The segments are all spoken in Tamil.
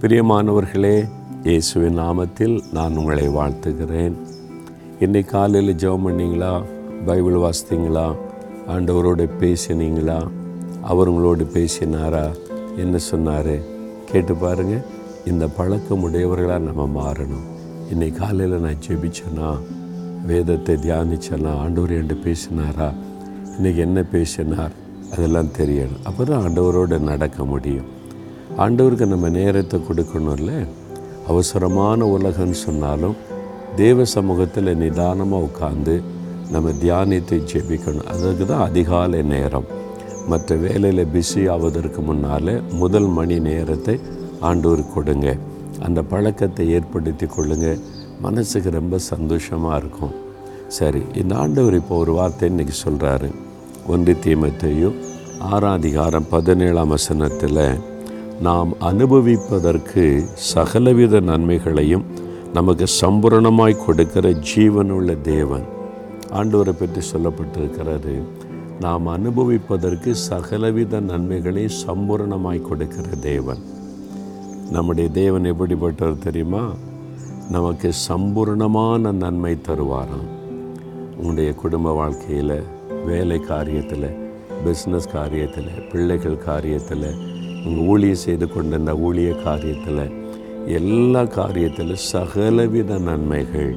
பிரியமானவர்களே இயேசுவின் நாமத்தில் நான் உங்களை வாழ்த்துகிறேன். இன்றைக்கு காலையில் ஜெபம் பண்ணீங்களா? பைபிள் வாசித்தீங்களா? ஆண்டவரோடு பேசினீங்களா? அவர் உங்களோடு பேசினாரா? என்ன சொன்னார்? கேட்டு பாருங்க. இந்த பழக்கம் உடையவர்களாக நம்ம மாறணும். இன்றைக்கு காலையில் நான் ஜெபிச்சேனா? வேதத்தை தியானிச்சேனா? ஆண்டவர் என்று பேசினாரா? இன்றைக்கி என்ன பேசினார்? அதெல்லாம் தெரியணும். அப்போ தான் ஆண்டவரோடு நடக்க முடியும். ஆண்டவருக்கு நம்ம நேரத்தை கொடுக்கணும்ல. அவசரமான உலகம்னு சொன்னாலும் தேவ சமூகத்தில் நிதானமாக உட்காந்து நம்ம தியானித்து ஜெபிக்கணும். அதுக்கு தான் அதிகாலை நேரம். மற்ற வேலையில் பிஸி ஆவதற்கு முன்னால் முதல் மணி நேரத்தை ஆண்டவருக்கு கொடுங்க. அந்த பழக்கத்தை ஏற்படுத்தி கொள்ளுங்க. மனசுக்கு ரொம்ப சந்தோஷமாக இருக்கும். சரி இந்த ஆண்டவர் இப்போ ஒரு வார்த்தை இன்றைக்கி சொல்கிறாரு ஒன்று தீமத்தையும் ஆறாம் அதிகாரம் பதினேழாம் வசனத்தில் நாம் அனுபவிப்பதற்கு சகலவித நன்மைகளையும் நமக்கு சம்பூரணமாய் கொடுக்கிற ஜீவனுள்ள தேவன். ஆண்டவரை பற்றி சொல்லப்பட்டிருக்கிறது நாம் அனுபவிப்பதற்கு சகலவித நன்மைகளை சம்பூரணமாய் கொடுக்கிற தேவன். நம்முடைய தேவன் எப்படிப்பட்டவர் தெரியுமா? நமக்கு சம்பூர்ணமான நன்மை தருவாராம். உங்களுடைய குடும்ப வாழ்க்கையில் வேலை காரியத்தில் பிஸ்னஸ் காரியத்தில் பிள்ளைகள் காரியத்தில் உங்கள் ஊழியம் செய்து கொண்டிருந்த ஊழிய காரியத்தில் எல்லா காரியத்திலும் சகலவித நன்மைகள்.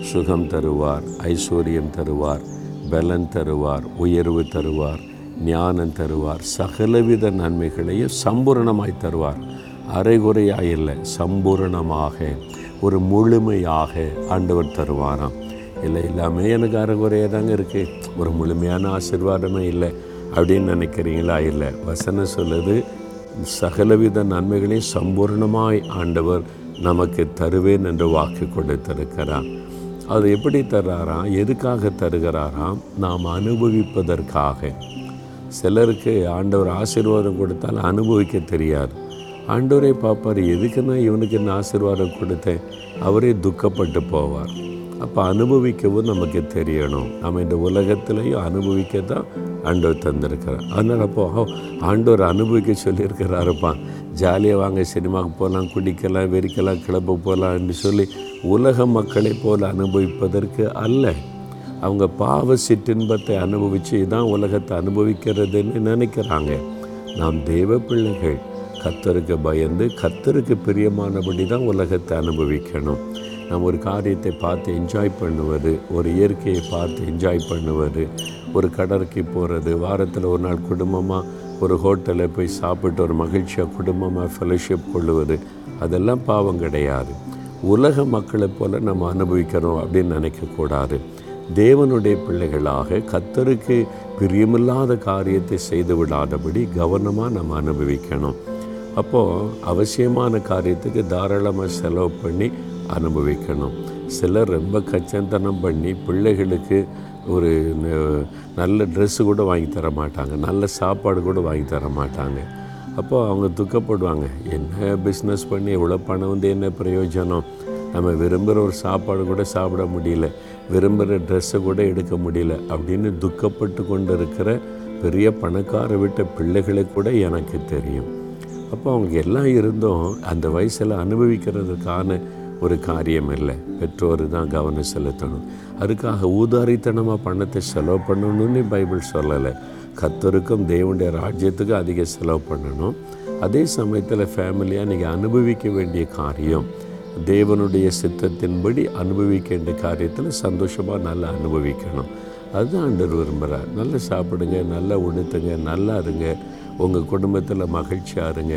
சுகம் தருவார் ஐஸ்வர்யம் தருவார் பலன் தருவார் உயர்வு தருவார் ஞானம் தருவார் சகலவித நன்மைகளையும் சம்பூரணமாய் தருவார். அரைகுறையாக இல்லை சம்பூரணமாக ஒரு முழுமையாக ஆண்டவர் தருவாராம். இல்லை எல்லாமே எனக்கு அரைகுறையாக தாங்க இருக்குது ஒரு முழுமையான ஆசிர்வாதமே இல்லை. அப்படின்னு நினைக்கிறீங்களா? இல்லை வசனம் சொல்லுது சகலவித நன்மைகளை சம்பூர்ணமாய் ஆண்டவர் நமக்கு தருவேன் என்று வாக்கு கொடுத்திருக்கிறார். அது எப்படி தர்றாராம்? எதுக்காக தருகிறாராம்? நாம் அனுபவிப்பதற்காக. சிலருக்கு ஆண்டவர் ஆசீர்வாதம் கொடுத்தால் அனுபவிக்க தெரியாது. ஆண்டவரை பார்ப்பார் எதுக்கு நான் இவனுக்கு என்ன ஆசீர்வாதம் கொடுத்தேன்? அவரே துக்கப்பட்டு போவார். அப்போ அனுபவிக்கவும் நமக்கு தெரியணும். நம்ம இந்த உலகத்திலையும் அனுபவிக்க தான் ஆண்டவர் தந்திருக்கிறார். அதனால் அப்போ ஆண்டவர் அனுபவிக்க சொல்லியிருக்கிறாருப்பா. ஜாலியாக வாங்க சினிமாவுக்கு போகலாம் குடிக்கலாம் வெறிக்கலாம் கிளம்ப போகலான்னு சொல்லி உலக மக்களைப் போல் அனுபவிப்பதற்கு அல்ல. அவங்க பாவ சிற்றின்பத்தை அனுபவித்து தான் உலகத்தை அனுபவிக்கிறதுன்னு நினைக்கிறாங்க. நாம் தெய்வ பிள்ளைகள் கத்தருக்கு பயந்து கத்தருக்கு பிரியமானபடி தான் உலகத்தை அனுபவிக்கணும். நம்ம ஒரு காரியத்தை பார்த்து என்ஜாய் பண்ணுவது ஒரு இயற்கையை பார்த்து என்ஜாய் பண்ணுவது ஒரு கடற்கை போகிறது வாரத்தில் ஒரு நாள் குடும்பமாக ஒரு ஹோட்டலில் போய் சாப்பிட்டு ஒரு மகிழ்ச்சியாக குடும்பமாக ஃபெலோஷிப் கொள்ளுவது அதெல்லாம் பாவம் கிடையாது. உலக மக்களை போல் நம்ம அனுபவிக்கிறோம் அப்படின்னு நினைக்கக்கூடாது தேவனுடைய பிள்ளைகளாக கத்தருக்கு பிரியமில்லாத காரியத்தை செய்து விடாதபடி கவனமாக நம்ம அனுபவிக்கணும். அப்போது அவசியமான காரியத்துக்கு தாராளமாக செலவு பண்ணி அனுபவிக்கணும். சிலர் ரொம்ப கச்சந்தனம் பண்ணி பிள்ளைகளுக்கு ஒரு நல்ல ட்ரெஸ்ஸு கூட வாங்கி தர மாட்டாங்க. நல்ல சாப்பாடு கூட வாங்கி தர மாட்டாங்க. அப்போது அவங்க துக்கப்படுவாங்க. என்ன பிஸ்னஸ் பண்ணி எவ்வளோ பணம் வந்து என்ன பிரயோஜனம்? நம்ம விரும்புகிற ஒரு சாப்பாடு கூட சாப்பிட முடியல. விரும்புகிற ட்ரெஸ்ஸை கூட எடுக்க முடியல அப்படின்னு துக்கப்பட்டு கொண்டு இருக்கிற பெரிய பணக்கார விட்ட பிள்ளைகளை கூட எனக்கு தெரியும். அப்போ அவங்க எல்லாம் இருந்தும் அந்த வயசில் அனுபவிக்கிறதுக்கான ஒரு காரியம் இல்லை பெற்றோர் தான் கவனம் செலுத்தணும். அதுக்காக ஊதாரித்தனமாக பணத்தை செலவு பண்ணணும்னு பைபிள் சொல்லலை. கத்தருக்கும் தேவனுடைய ராஜ்யத்துக்கும் அதிக செலவு பண்ணணும். அதே சமயத்தில் ஃபேமிலியாக நீங்கள் அனுபவிக்க வேண்டிய காரியம். தேவனுடைய சித்தத்தின்படி அனுபவிக்க வேண்டிய காரியத்தில் சந்தோஷமாக நல்லா அனுபவிக்கணும். அதுதான் அண்டர் விரும்புகிறார் நல்லா சாப்பிடுங்க நல்லா உடுத்துங்க நல்லா இருங்க. உங்கள் குடும்பத்தில் மகிழ்ச்சியாக இருங்க.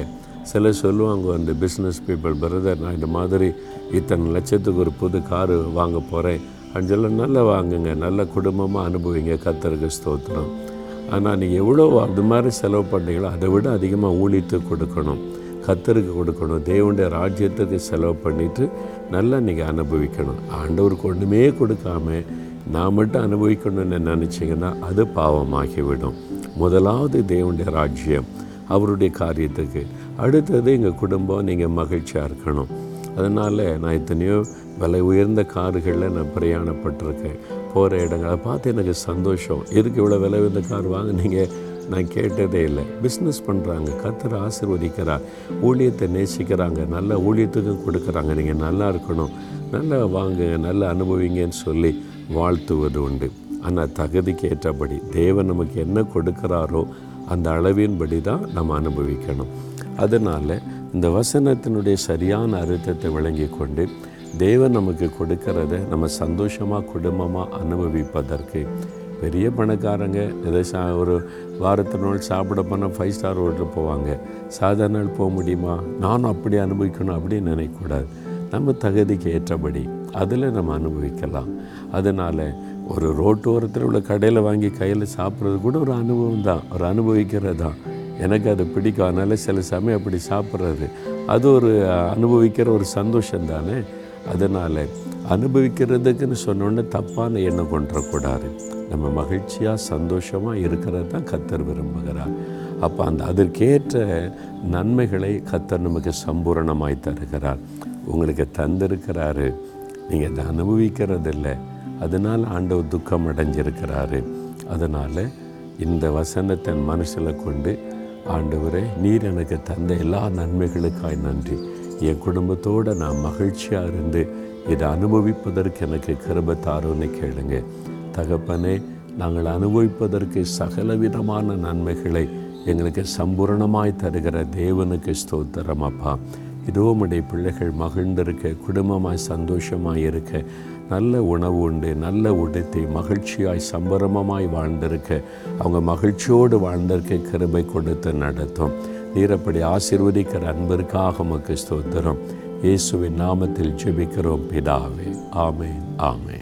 சில சொல்லுவாங்க அந்த பிஸ்னஸ் பீப்புள் பிரதர் நான் இந்த மாதிரி இத்தனை லட்சத்துக்கு ஒரு புது காரு வாங்க போகிறேன் அஞ்சல நல்லா வாங்குங்க நல்ல குடும்பமாக அனுபவிங்க கத்தருக்கு ஸ்தோத்திரம். ஆனால் நீங்கள் எவ்வளோ அது மாதிரி செலவு பண்ணீங்களோ அதை விட அதிகமாக ஊழித்து கொடுக்கணும். கத்தருக்கு கொடுக்கணும். தேவனுடைய ராஜ்யத்துக்கு செலவு பண்ணிவிட்டு நல்லா நீங்கள் அனுபவிக்கணும். ஆண்டவருக்கு ஒன்றுமே கொடுக்காம நான் மட்டும் அனுபவிக்கணும்னு நினச்சிங்கன்னா அது பாவமாகிவிடும். முதலாவது தேவனுடைய ராஜ்யம் அவருடைய காரியத்துக்கு. அடுத்தது எங்கள் குடும்பம் நீங்கள் மகிழ்ச்சியாக இருக்கணும். அதனால் நான் எத்தனையோ விலை உயர்ந்த கார்களில் நான் பிரயாணப்பட்டிருக்கேன். போகிற இடங்களை பார்த்து எனக்கு சந்தோஷம். எதுக்கு இவ்வளோ விலை உயர்ந்த கார் வாங்கினீங்க? நான் கேட்டதே இல்லை. பிஸ்னஸ் பண்ணுறாங்க கத்தர் ஆசிர்வதிக்கிறார். ஊழியத்தை நேசிக்கிறாங்க நல்ல ஊழியத்துக்கும் கொடுக்குறாங்க. நீங்கள் நல்லா இருக்கணும். நல்லா வாங்க நல்லா அனுபவிங்கன்னு சொல்லி வாழ்த்துவது உண்டு. ஆனால் தகுதிக்கு ஏற்றபடி தேவன் நமக்கு என்ன கொடுக்குறாரோ அந்த அளவின்படி தான் நம்ம அனுபவிக்கணும். அதனால் இந்த வசனத்தினுடைய சரியான அர்த்தத்தை விளங்கி கொண்டு தேவன் நமக்கு கொடுக்கறத நம்ம சந்தோஷமாக குடும்பமாக அனுபவிப்பதற்கு பெரிய பணக்காரங்க எதை சா ஒரு வாரத்தினால் சாப்பிட போனால் ஃபைவ் ஸ்டார் ஹோட்டல் போவாங்க. சாதாரண நாள் போக முடியுமா? நானும் அப்படி அனுபவிக்கணும் அப்படின்னு நினைக்கக்கூடாது. நம்ம தகுதிக்கு ஏற்றபடி அதில் நம்ம அனுபவிக்கலாம். அதனால் ஒரு ரோட்டோரத்தில் உள்ள கடையில் வாங்கி கையில் சாப்பிட்றது கூட ஒரு அனுபவம் தான். ஒரு அனுபவிக்கிறது தான் எனக்கு அது பிடிக்கும் அதனால் சில சமயம் அப்படி சாப்பிட்றது. அது ஒரு அனுபவிக்கிற ஒரு சந்தோஷம் தானே? அதனால் அனுபவிக்கிறதுக்குன்னு சொன்னோன்னே தப்பான எண்ணம் கொண்டுறக்கூடாது நம்ம மகிழ்ச்சியாக சந்தோஷமாக இருக்கிறது தான் கத்தர் விரும்புகிறார். அப்போ அந்த அதற்கேற்ற நன்மைகளை கத்தர் நமக்கு சம்பூரணமாய் தருகிறார். உங்களுக்கு தந்திருக்கிறாரு. நீங்கள் அதை அனுபவிக்கிறதில்லை. அதனால் ஆண்டவர் துக்கம் அடைஞ்சிருக்கிறாரு அதனால் இந்த வசனத்தை மனசில் கொண்டு ஆண்டவரே நீர் எனக்கு தந்த எல்லா நன்மைகளுக்காய் நன்றி. என் குடும்பத்தோடு நான் மகிழ்ச்சியாக இருந்து இதை அனுபவிப்பதற்கு எனக்கு கிருப தாரோன்னு கேளுங்க. தகப்பனே நாங்கள் அனுபவிப்பதற்கு சகலவிதமான நன்மைகளை எங்களுக்கு சம்பூரணமாய் தருகிற தேவனுக்கு ஸ்தோத்திரம் அப்பா. இதோ உடைய பிள்ளைகள் மகிழ்ந்திருக்க குடும்பமாய் சந்தோஷமாக இருக்க நல்ல உணவு உண்டு நல்ல உடைத்தை மகிழ்ச்சியாய் சம்பரமமாய் வாழ்ந்திருக்க அவங்க மகிழ்ச்சியோடு வாழ்ந்திருக்க கிருபை கொடுத்து நடத்தும். நீரப்படி ஆசிர்வதிக்கிற அன்பிற்காக உமக்கு ஸ்தோத்திரம். இயேசுவின் நாமத்தில் ஜெபிக்கிறோம் பிதாவே. ஆமேன் ஆமேன்.